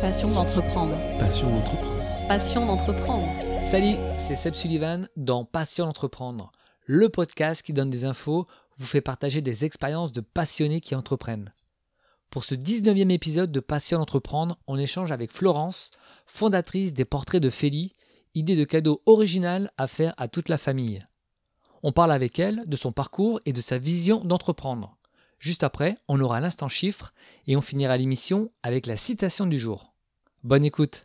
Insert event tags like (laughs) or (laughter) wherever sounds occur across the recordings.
Passion d'entreprendre. Passion d'entreprendre. Passion d'entreprendre. Salut, c'est Seb Sullivan dans Passion d'entreprendre, le podcast qui donne des infos, vous fait partager des expériences de passionnés qui entreprennent. Pour ce 19e épisode de Passion d'entreprendre, on échange avec Florence, fondatrice des Portraits de Félie, idée de cadeau original à faire à toute la famille. On parle avec elle de son parcours et de sa vision d'entreprendre. Juste après, on aura l'instant chiffre et on finira l'émission avec la citation du jour. Bonne écoute.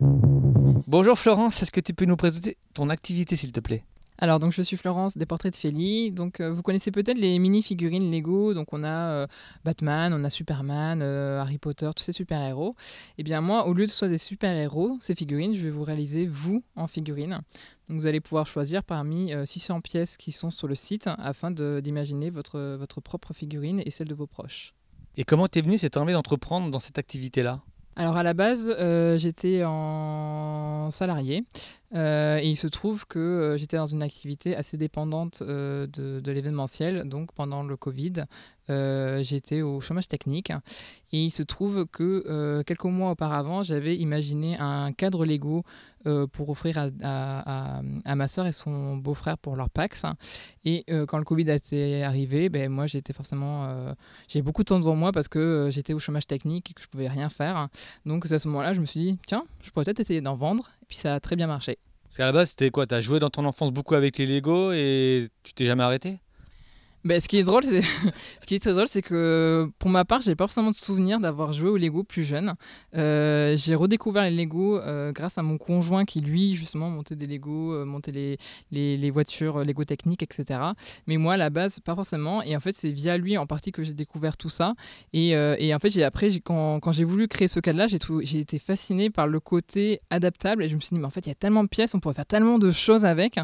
Bonjour Florence, est-ce que tu peux nous présenter ton activité s'il te plaît? Alors donc je suis Florence des Portraits de Félie. Donc euh, vous connaissez peut-être les mini figurines Lego. Donc on a euh, Batman, on a Superman, euh, Harry Potter, tous ces super héros. Eh bien moi, au lieu de ce soit des super héros, ces figurines, je vais vous réaliser vous en figurines. Donc vous allez pouvoir choisir parmi 600 pièces qui sont sur le site afin d'imaginer votre, votre propre figurine et celle de vos proches. Et comment t'es venu cette envie d'entreprendre dans cette activité-là? Alors à la base, euh, j'étais en salarié euh, et il se trouve que euh, j'étais dans une activité assez dépendante euh, de, l'événementiel. Donc pendant le Covid, j'étais au chômage technique et il se trouve que quelques mois auparavant, j'avais imaginé un cadre Lego pour offrir à, ma soeur et son beau-frère pour leur Pax. Et quand le Covid a été arrivé, ben, moi j'étais forcément... j'ai beaucoup de temps devant moi parce que j'étais au chômage technique et que je pouvais rien faire. Donc à ce moment-là, je me suis dit, tiens, je pourrais peut-être essayer d'en vendre. Et puis ça a très bien marché. Parce qu'à la base, c'était quoi? T'as joué dans ton enfance beaucoup avec les Lego et tu t'es jamais arrêté? Ben, ce qui est drôle, c'est... (laughs) ce qui est très drôle, c'est que pour ma part, j'ai pas forcément de souvenir d'avoir joué au Lego plus jeune. Euh, j'ai redécouvert les Lego euh, grâce à mon conjoint qui, lui, justement, montait des Lego, euh, montait les, les, voitures Lego techniques, etc. Mais moi, à la base, pas forcément. Et en fait, c'est via lui en partie que j'ai découvert tout ça. Et, et en fait, j'ai, après, quand, quand j'ai voulu créer ce cadre-là, j'ai, été fascinée par le côté adaptable. Et je me suis dit, mais en fait, il y a tellement de pièces, on pourrait faire tellement de choses avec.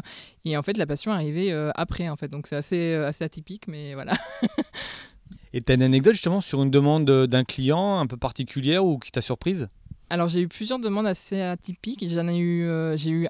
Et en fait, la passion est arrivée après, en fait. Donc, c'est assez, assez atypique, mais voilà. (laughs) Et t'as une anecdote justement sur une demande d'un client un peu particulière ou qui t'a surprise? Alors, j'ai eu plusieurs demandes assez atypiques. J'en ai eu, euh, j'ai eu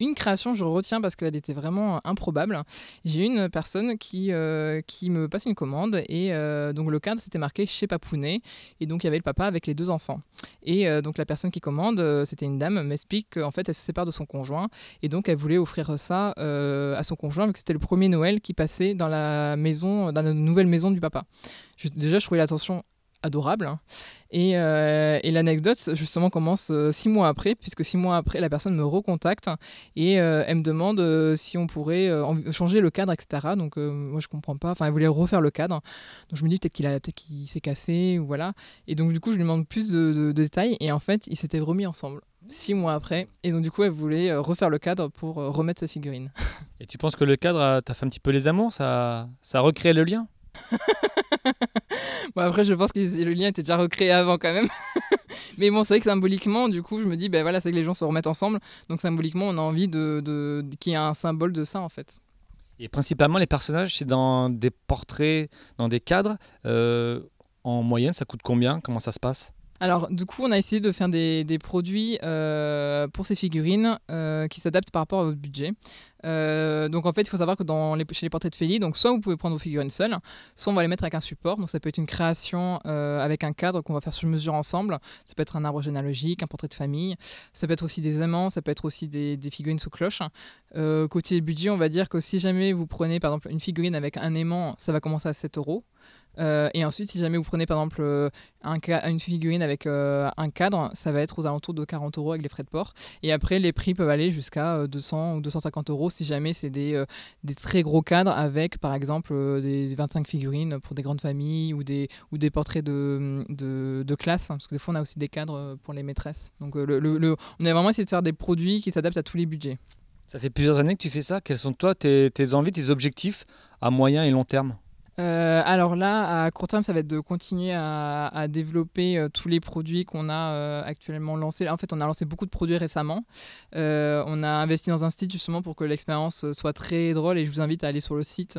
une création, je retiens parce qu'elle était vraiment improbable. J'ai une personne qui, euh, qui me passe une commande et euh, donc le cadre c'était marqué chez Papounet et donc il y avait le papa avec les deux enfants. Et euh, donc la personne qui commande, c'était une dame, m'explique qu'en fait elle se sépare de son conjoint et donc elle voulait offrir ça à son conjoint vu que c'était le premier Noël qui passait dans la maison, dans la nouvelle maison du papa. Déjà je trouvais l'attention adorable. hein. Et, euh, et l'anecdote, justement, commence euh, six mois après, puisque six mois après, la personne me recontacte et euh, elle me demande si on pourrait changer le cadre, etc. Donc, moi, je comprends pas. Enfin, elle voulait refaire le cadre. Donc, je me dis peut-être qu'il a, peut-être qu'il s'est cassé, ou voilà. Et donc, du coup, je lui demande plus de, de- de détails. Et en fait, ils s'étaient remis ensemble six mois après. Et donc, du coup, elle voulait refaire le cadre pour remettre sa figurine. (laughs) Et tu penses que le cadre a- t'a fait un petit peu les amours? Ça, ça a recréé le lien? (laughs) Bon, après, je pense que le lien était déjà recréé avant quand même. (laughs) Mais bon, c'est vrai que symboliquement, du coup, je me dis, ben voilà, c'est que les gens se remettent ensemble. Donc symboliquement, on a envie de, de, qu'il y ait un symbole de ça, en fait. Et principalement, les personnages, c'est dans des portraits, dans des cadres. Euh, en moyenne, ça coûte combien? Comment ça se passe? Alors, du coup, on a essayé de faire des, produits euh, pour ces figurines euh, qui s'adaptent par rapport à votre budget. Euh, donc, en fait, il faut savoir que dans chez les portraits de Félie, donc soit vous pouvez prendre vos figurines seules, soit on va les mettre avec un support. Donc, ça peut être une création avec un cadre qu'on va faire sur mesure ensemble. Ça peut être un arbre généalogique, un portrait de famille. Ça peut être aussi des aimants, ça peut être aussi des, des figurines sous cloche. Côté budget, on va dire que si jamais vous prenez par exemple une figurine avec un aimant, ça va commencer à 7 euros. Euh, et ensuite, si jamais vous prenez par exemple euh, une figurine avec euh, un cadre, ça va être aux alentours de 40 euros avec les frais de port. Et après, les prix peuvent aller jusqu'à euh, 200 ou 250 euros si jamais c'est des, très gros cadres avec par exemple des 25 figurines pour des grandes familles ou des, portraits de, classe. Parce que des fois, on a aussi des cadres pour les maîtresses. Donc, on a vraiment essayé de faire des produits qui s'adaptent à tous les budgets. Ça fait plusieurs années que tu fais ça. Quels sont toi tes envies, tes objectifs à moyen et long terme? Euh, alors là, à court terme, ça va être de continuer à, développer euh, tous les produits qu'on a euh, actuellement lancés. En fait, on a lancé beaucoup de produits récemment. On a investi dans un site justement pour que l'expérience soit très drôle et je vous invite à aller sur le site.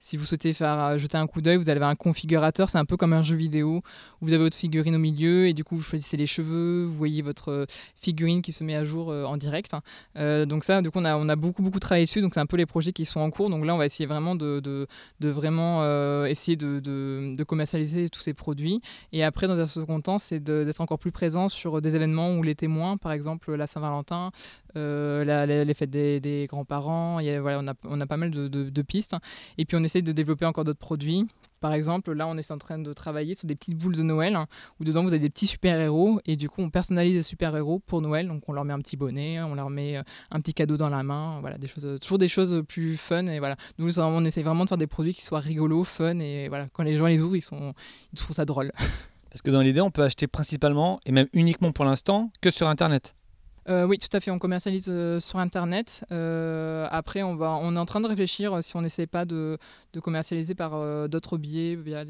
si vous souhaitez faire jeter un coup d'œil, vous allez avoir un configurateur. C'est un peu comme un jeu vidéo où vous avez votre figurine au milieu et du coup, vous choisissez les cheveux, vous voyez votre figurine qui se met à jour en direct. Donc ça, du coup, on a, beaucoup, beaucoup travaillé dessus. Donc c'est un peu les projets qui sont en cours. Donc là, on va essayer vraiment de vraiment euh, essayer de, commercialiser tous ces produits. Et après, dans un second temps, c'est d'être encore plus présent sur des événements où les témoins, par exemple la Saint-Valentin, euh, les fêtes des, grands-parents, voilà, on, a, pas mal de, de- de pistes. Et puis on essaye de développer encore d'autres produits. Par exemple, là, on est en train de travailler sur des petites boules de Noël hein, où dedans vous avez des petits super-héros et du coup on personnalise les super-héros pour Noël. Donc on leur met un petit bonnet, on leur met euh, un petit cadeau dans la main, voilà, des choses, toujours des choses plus fun et voilà. Nous on essaye vraiment de faire des produits qui soient rigolos, fun et voilà, quand les gens les ouvrent, ils sont, ils trouvent ça drôle. (laughs) Parce que dans l'idée, on peut acheter principalement, et même uniquement pour l'instant, que sur Internet. Euh, oui, tout à fait. On commercialise euh, sur Internet. Euh, après, on, va, on est en train de réfléchir si on n'essaie pas de, commercialiser par d'autres biais, via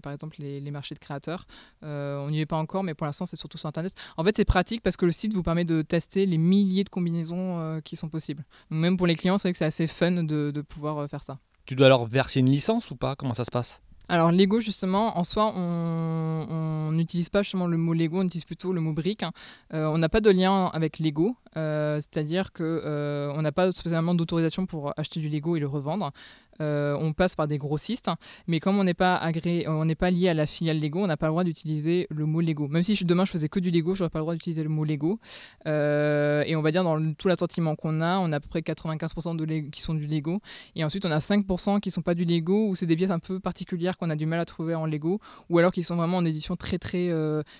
par exemple les, marchés de créateurs. On n'y est pas encore, mais pour l'instant, c'est surtout sur Internet. En fait, c'est pratique parce que le site vous permet de tester les milliers de combinaisons qui sont possibles. Donc, même pour les clients, c'est vrai que c'est assez fun de, de pouvoir faire ça. Tu dois alors verser une licence ou pas? Comment ça se passe? Alors Lego justement, en soi, on n'utilise pas justement le mot Lego, on utilise plutôt le mot brique. hein. Euh, on n'a pas de lien avec Lego, euh, c'est-à-dire que euh, on n'a pas spécialement d'autorisation pour acheter du Lego et le revendre. Euh, on passe par des grossistes, mais comme on n'est pas agréé, on n'est pas lié à la filiale Lego, on n'a pas le droit d'utiliser le mot Lego. Même si je, demain je faisais que du Lego, j'aurais pas le droit d'utiliser le mot Lego. Et on va dire dans tout l'assentiment qu'on a, on a à peu près 95% de Lego, qui sont du Lego, et ensuite on a 5% qui sont pas du Lego ou c'est des pièces un peu particulières qu'on a du mal à trouver en Lego, ou alors qui sont vraiment en édition très très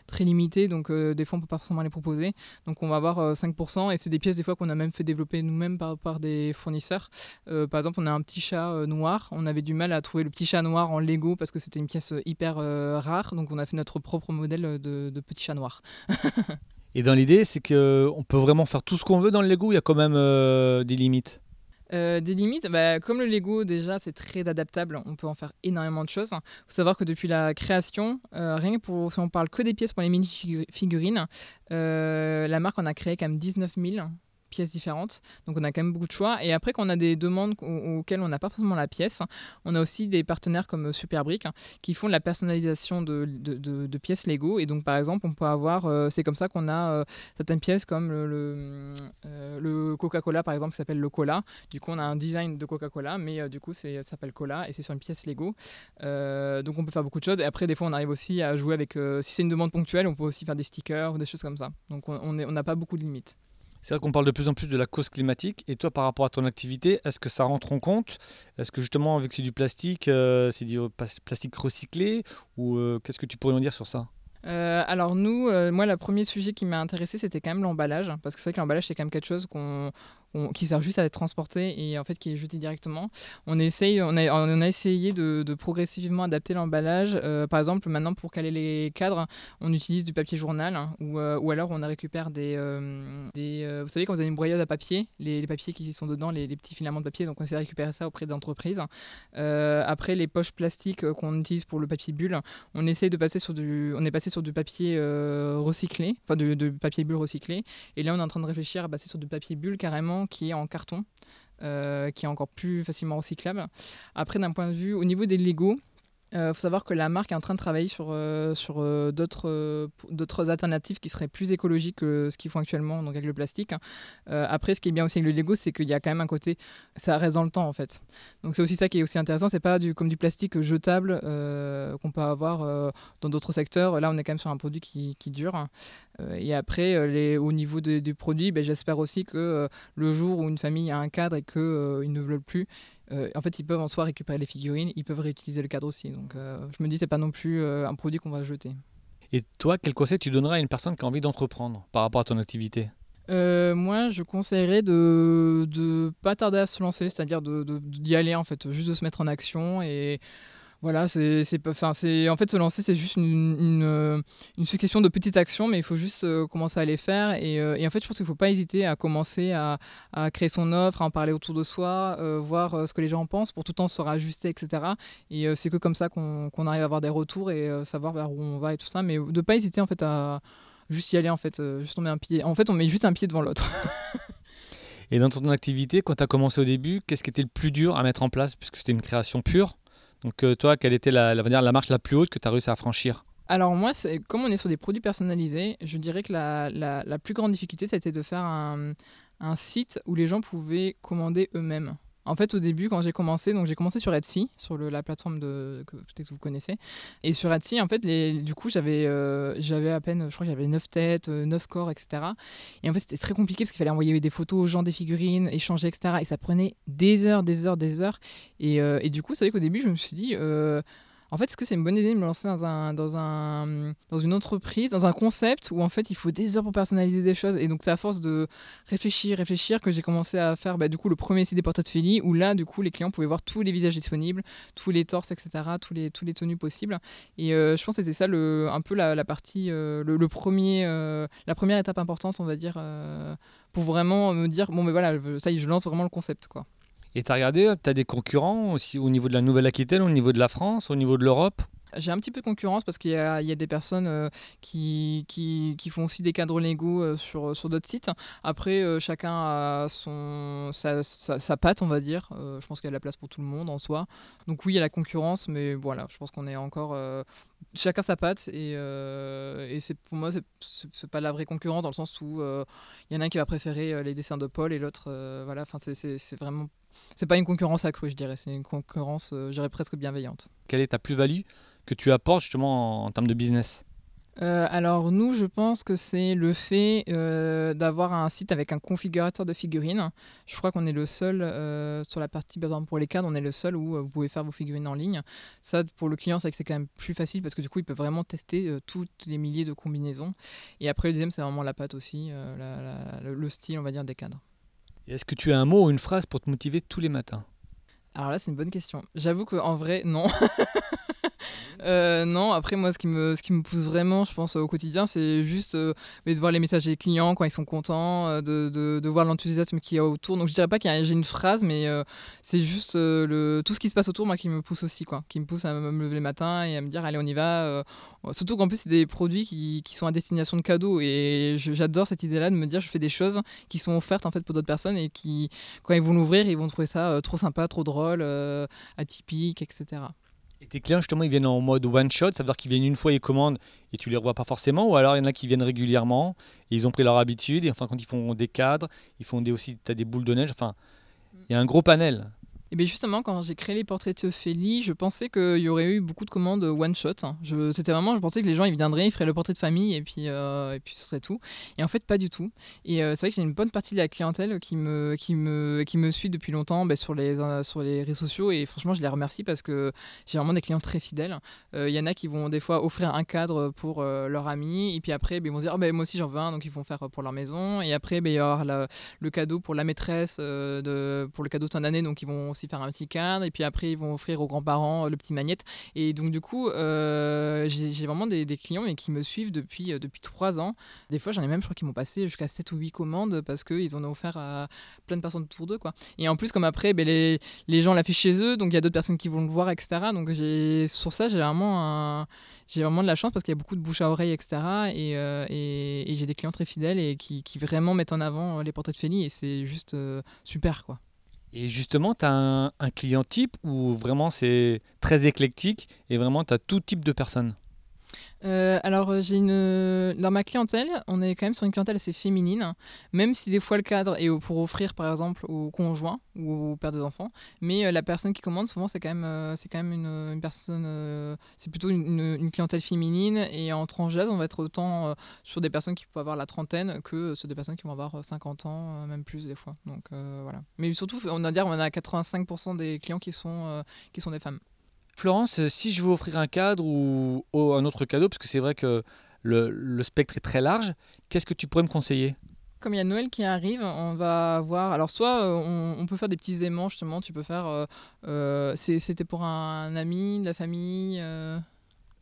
très limitée, donc des fois on peut pas forcément les proposer. Donc on va avoir 5% et c'est des pièces des fois qu'on a même fait développer nous-mêmes par, des fournisseurs. Euh, par exemple, on a un petit chat euh, noir. On avait du mal à trouver le petit chat noir en Lego parce que c'était une pièce euh, hyper rare. Donc on a fait notre propre modèle de petit chat noir. (laughs) et dans l'idée, c'est qu'on peut vraiment faire tout ce qu'on veut dans le Lego. Il y a quand même des limites? Euh, des limites, bah, comme le Lego déjà c'est très adaptable, on peut en faire énormément de choses. Il faut savoir que depuis la création, euh, rien que pour si on parle que des pièces pour les mini-figurines, euh, la marque en a créé quand même 19 000 pièces différentes. Donc on a quand même beaucoup de choix. Et après, quand on a des demandes au- auxquelles on n'a pas forcément la pièce, on a aussi des partenaires comme Superbrick hein, qui font la personnalisation de, pièces Lego. Et donc par exemple, on peut avoir, euh, c'est comme ça qu'on a euh, certaines pièces comme le, euh, Coca-Cola par exemple qui s'appelle le Cola. Du coup, on a un design de Coca-Cola, mais euh, du coup, ça s'appelle Cola et c'est sur une pièce Lego. Euh, donc on peut faire beaucoup de choses. Et après, des fois, on arrive aussi à jouer avec, euh, si c'est une demande ponctuelle, on peut aussi faire des stickers ou des choses comme ça. Donc on n'a pas beaucoup de limites. C'est vrai qu'on parle de plus en plus de la cause climatique. Et toi, par rapport à ton activité, est-ce que ça rentre en compte? Est-ce que justement, avec c'est du plastique, euh, c'est du plastique recyclé? Ou euh, qu'est-ce que tu pourrais nous dire sur ça? Euh, alors nous, moi, le premier sujet qui m'a intéressé, c'était quand même l'emballage, parce que c'est vrai que l'emballage, c'est quand même quelque chose qu'on, on- qui sert juste à être transporté et en fait qui est jeté directement. On essaye, on a, essayé de, progressivement adapter l'emballage. Euh, par exemple, maintenant pour caler les cadres, on utilise du papier journal hein, ou, euh, ou alors on récupère des, euh, des vous savez quand vous avez une broyeuse à papier, les, papiers qui sont dedans, les, petits filaments de papier, donc on essaie de récupérer ça auprès d'entreprises. Après les poches plastiques qu'on utilise pour le papier bulle, on essaye de passer sur du, on est passé sur du papier recyclé, enfin de papier bulle recyclé, et là on est en train de réfléchir à passer sur du papier bulle carrément qui est en carton, euh, qui est encore plus facilement recyclable. Après d'un point de vue au niveau des Lego. Il faut savoir que la marque est en train de travailler sur, euh, sur euh, d'autres euh, d'autres alternatives qui seraient plus écologiques que ce qu'ils font actuellement donc avec le plastique. Euh, après, ce qui est bien aussi avec le Lego, c'est qu'il y a quand même un côté, ça reste dans le temps en fait. Donc c'est aussi ça qui est aussi intéressant. C'est pas du, comme du plastique jetable euh, qu'on peut avoir euh, dans d'autres secteurs. Là, on est quand même sur un produit qui, qui dure. Euh, et après, euh, au niveau du produit, ben, j'espère aussi que euh, le jour où une famille a un cadre et qu'ils ne veulent plus, euh, en fait, ils peuvent en soi récupérer les figurines, ils peuvent réutiliser le cadre aussi. Donc euh, je me dis, c'est pas non plus euh, un produit qu'on va jeter. Et toi, quel conseil tu donnerais à une personne qui a envie d'entreprendre par rapport à ton activité? Moi, je conseillerais de ne pas tarder à se lancer, c'est-à-dire de- de- d'y aller, en fait, juste de se mettre en action. Et voilà, c'est, en fait, se lancer, c'est juste une, une, euh, succession de petites actions, mais il faut juste euh, commencer à les faire. Et, euh, et en fait, je pense qu'il ne faut pas hésiter à commencer à, créer son offre, à en parler autour de soi, voir ce que les gens en pensent, pour tout le temps se réajuster, etc. Et c'est que comme ça qu'on, arrive à avoir des retours et savoir vers où on va et tout ça. Mais de ne pas hésiter, en fait, à juste y aller, en fait. juste on un pied. En fait, on met juste un pied devant l'autre. (laughs) Et dans ton activité, quand tu as commencé au début, qu'est-ce qui était le plus dur à mettre en place? Puisque c'était une création pure. Donc euh, toi, quelle était la, marche la plus haute que tu as réussi à franchir? Alors moi, comme on est sur des produits personnalisés, je dirais que la plus grande difficulté, ça a été de faire un, un site où les gens pouvaient commander eux-mêmes. En fait, au début, quand j'ai commencé, donc j'ai commencé sur Etsy, sur la plateforme de, que peut-être vous connaissez. Et sur Etsy, en fait, les- du coup, j'avais euh, j'avais à peine, je crois que j'avais 9 têtes, 9 corps, etc. Et en fait, c'était très compliqué parce qu'il fallait envoyer des photos aux gens, des figurines, échanger, etc. Et ça prenait des heures, des heures, des heures. Et, euh, et du coup, c'est vrai qu'au début, je me suis dit, euh, en fait, est-ce que c'est une bonne idée de me lancer dans, un, dans, un, dans une entreprise, dans un concept où en fait il faut des heures pour personnaliser des choses? Et donc, c'est à force de réfléchir, réfléchir que j'ai commencé à faire bah, du coup le premier site des Feli où là, du coup, les clients pouvaient voir tous les visages disponibles, tous les torses, etc., tous les, tous les tenues possibles. Et euh, je pense que c'était ça le, un peu la, partie, euh, le, premier, euh, la première étape importante, on va dire, pour vraiment me dire bon, mais voilà, ça je lance vraiment le concept, quoi. Et tu as regardé, tu as des concurrents aussi au niveau de la Nouvelle-Aquitaine, au niveau de la France, au niveau de l'Europe? J'ai un petit peu de concurrence parce qu'il y, y a des personnes euh, qui, qui, qui font aussi des cadres légaux euh, sur, sur d'autres sites. Après, euh, chacun a son, sa, sa, patte, on va dire. Euh, je pense qu'il y a de la place pour tout le monde en soi. Donc oui, il y a la concurrence, mais voilà, je pense qu'on est encore... euh, chacun sa patte et, euh, et pour moi c'est- pas la vraie concurrence dans le sens où euh, il y en a un qui va préférer euh, les dessins de Paul et l'autre euh, voilà c'est vraiment c'est pas une concurrence accrue je dirais c'est une concurrence euh, je dirais presque bienveillante Quelle est ta plus-value que tu apportes justement en, en termes de business? Euh, alors nous, je pense que c'est le fait euh, d'avoir un site avec un configurateur de figurines. Je crois qu'on est le seul euh, sur la partie, par exemple, pour les cadres, on est le seul où vous pouvez faire vos figurines en ligne. Ça, pour le client, c'est vrai que c'est quand même plus facile parce que du coup, il peut vraiment tester toutes les milliers de combinaisons. Et après, le deuxième, c'est vraiment la pâte aussi, la- la- le- le style, on va dire, des cadres. Est-ce que tu as un mot ou une phrase pour te motiver tous les matins? Alors là, c'est une bonne question. J'avoue qu'en vrai, non. (laughs) Euh, non, après moi, ce qui, me, pousse vraiment, je pense, au quotidien, c'est juste euh, de voir les messages des clients quand ils sont contents, euh, de, voir l'enthousiasme qu'il y a autour. Donc je dirais pas qu'il y a- j'ai une phrase, mais c'est juste tout ce qui se passe autour, moi, qui me pousse aussi, quoi. Qui me pousse à me lever le matin et à me dire, allez, on y va. surtout qu'en plus, c'est des produits qui, qui sont à destination de cadeaux. Et j'adore cette idée-là de me dire, je fais des choses qui sont offertes, en fait, pour d'autres personnes et qui, quand ils vont l'ouvrir, ils vont trouver ça trop sympa, trop drôle, atypique, etc. Et tes clients justement ils viennent en mode one shot, ça veut dire qu'ils viennent une fois, ils commandent et tu les revois pas forcément, ou alors il y en a qui viennent régulièrement, et ils ont pris leur habitude, et enfin quand ils font des cadres, ils font des, aussi, tu as des boules de neige, enfin il y a un gros panel. Et bien justement, quand j'ai créé les portraits de Ophélie, je pensais qu'il y aurait eu beaucoup de commandes one shot. Je, c'était vraiment, je pensais que les gens ils viendraient, ils feraient le portrait de famille et puis euh, et puis ce serait tout. Et en fait, pas du tout. Et euh, c'est vrai que j'ai une bonne partie de la clientèle qui me qui me qui me suit depuis longtemps ben, sur les euh, sur les réseaux sociaux et franchement, je les remercie parce que j'ai vraiment des clients très fidèles. Il y en a qui vont des fois offrir un cadre pour leur ami et puis après, ben, ils vont dire, Ah, ben, moi aussi j'en veux un, donc ils vont faire pour leur maison. Et après, il y aura le cadeau pour la maîtresse de, pour le cadeau de fin d'année, donc ils vont faire un petit cadre, et puis après ils vont offrir aux grands-parents euh, le petit magnète. Et donc du coup, euh, j'ai vraiment des, clients mais qui me suivent depuis, euh, depuis 3 ans. Des fois, j'en ai même, je crois qu'ils m'ont passé jusqu'à 7 ou 8 commandes parce qu'ils en ont offert à plein de personnes autour d'eux. quoi. Et en plus, comme après, ben, les, les gens l'affichent chez eux, donc il y a d'autres personnes qui vont le voir, etc. Donc sur ça, j'ai vraiment un j'ai vraiment de la chance parce qu'il y a beaucoup de bouche à oreille, etc. Et, et, et j'ai des clients très fidèles et qui, qui vraiment mettent en avant les portraits de Félie et c'est juste super quoi. Et justement, tu as un, client type où vraiment c'est très éclectique, et vraiment tu as tout type de personnes. Euh, alors euh, j'ai une dans ma clientèle, on est quand même sur une clientèle assez féminine, même si des fois le cadre est pour offrir par exemple au conjoint ou au père des enfants, mais euh, la personne qui commande souvent c'est quand même euh, c'est quand même une, personne euh, c'est plutôt une, clientèle féminine et en tranche on va être autant euh, sur des personnes qui peuvent avoir la trentaine que sur des personnes qui vont avoir euh, 50 ans euh, même plus des fois. Donc euh, voilà. Mais surtout on va dire on a 85% des clients qui sont euh, qui sont des femmes. Florence, euh, si je veux offrir un cadre ou, ou un autre cadeau, parce que c'est vrai que le, le spectre est très large, qu'est-ce que tu pourrais me conseiller? Comme il y a Noël qui arrive, on va avoir. Alors, soit euh, on, on peut faire des petits aimants, justement. Tu peux faire. euh, C'était pour un ami, de la famille. euh,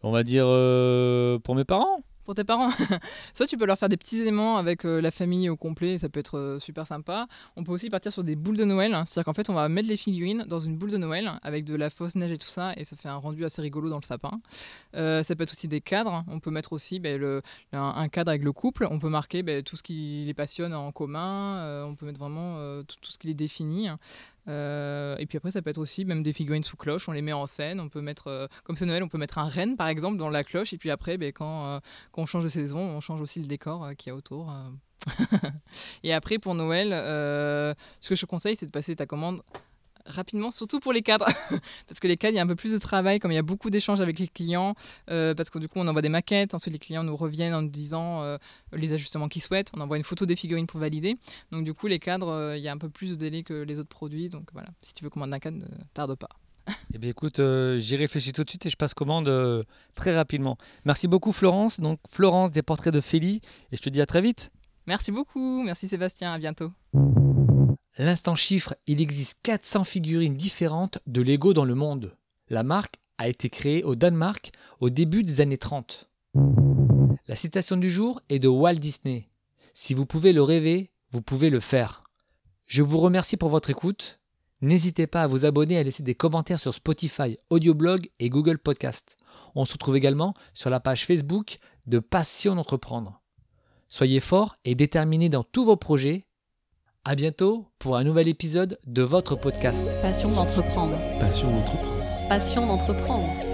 On va dire euh, pour mes parents? Pour tes parents. (laughs) Soit tu peux leur faire des petits aimants avec euh, la famille au complet, ça peut être euh, super sympa. On peut aussi partir sur des boules de Noël, hein. c'est-à-dire qu'en fait on va mettre les figurines dans une boule de Noël avec de la fausse neige et tout ça, et ça fait un rendu assez rigolo dans le sapin. Euh, ça peut être aussi des cadres, on peut mettre aussi ben, un, cadre avec le couple, on peut marquer ben, tout ce qui les passionne en commun, on peut mettre vraiment tout ce qui les définit. Euh, et puis après, ça peut être aussi même des figurines sous cloche, on les met en scène. On peut mettre, euh, comme c'est Noël, on peut mettre un renne par exemple dans la cloche. Et puis après, ben, quand, euh, quand on change de saison, on change aussi le décor qu'il y a autour. (laughs) et après, pour Noël, ce que je conseille, c'est de passer ta commande rapidement, surtout pour les cadres. (laughs) parce que les cadres, il y a un peu plus de travail, comme il y a beaucoup d'échanges avec les clients, euh, parce que du coup, on envoie des maquettes, ensuite les clients nous reviennent en nous disant euh, les ajustements qu'ils souhaitent, on envoie une photo des figurines pour valider. Donc du coup, les cadres, euh, il y a un peu plus de délai que les autres produits. Donc voilà, si tu veux commander un cadre, ne tarde pas. (laughs) Eh bien écoute, j'y réfléchis tout de suite et je passe commande très rapidement. Merci beaucoup Florence. Donc Florence des portraits de Félie et je te dis à très vite. Merci beaucoup, merci Sébastien, à bientôt. L'instant chiffre, il existe 400 figurines différentes de Lego dans le monde. La marque a été créée au Danemark au début des années 30. La citation du jour est de Walt Disney. Si vous pouvez le rêver, vous pouvez le faire. Je vous remercie pour votre écoute. N'hésitez pas à vous abonner et à laisser des commentaires sur Spotify, Audioblog et Google Podcast. On se retrouve également sur la page Facebook de Passion d'entreprendre. Soyez forts et déterminés dans tous vos projets à bientôt pour un nouvel épisode de votre podcast. Passion d'entreprendre. Passion d'entreprendre. Passion d'entreprendre.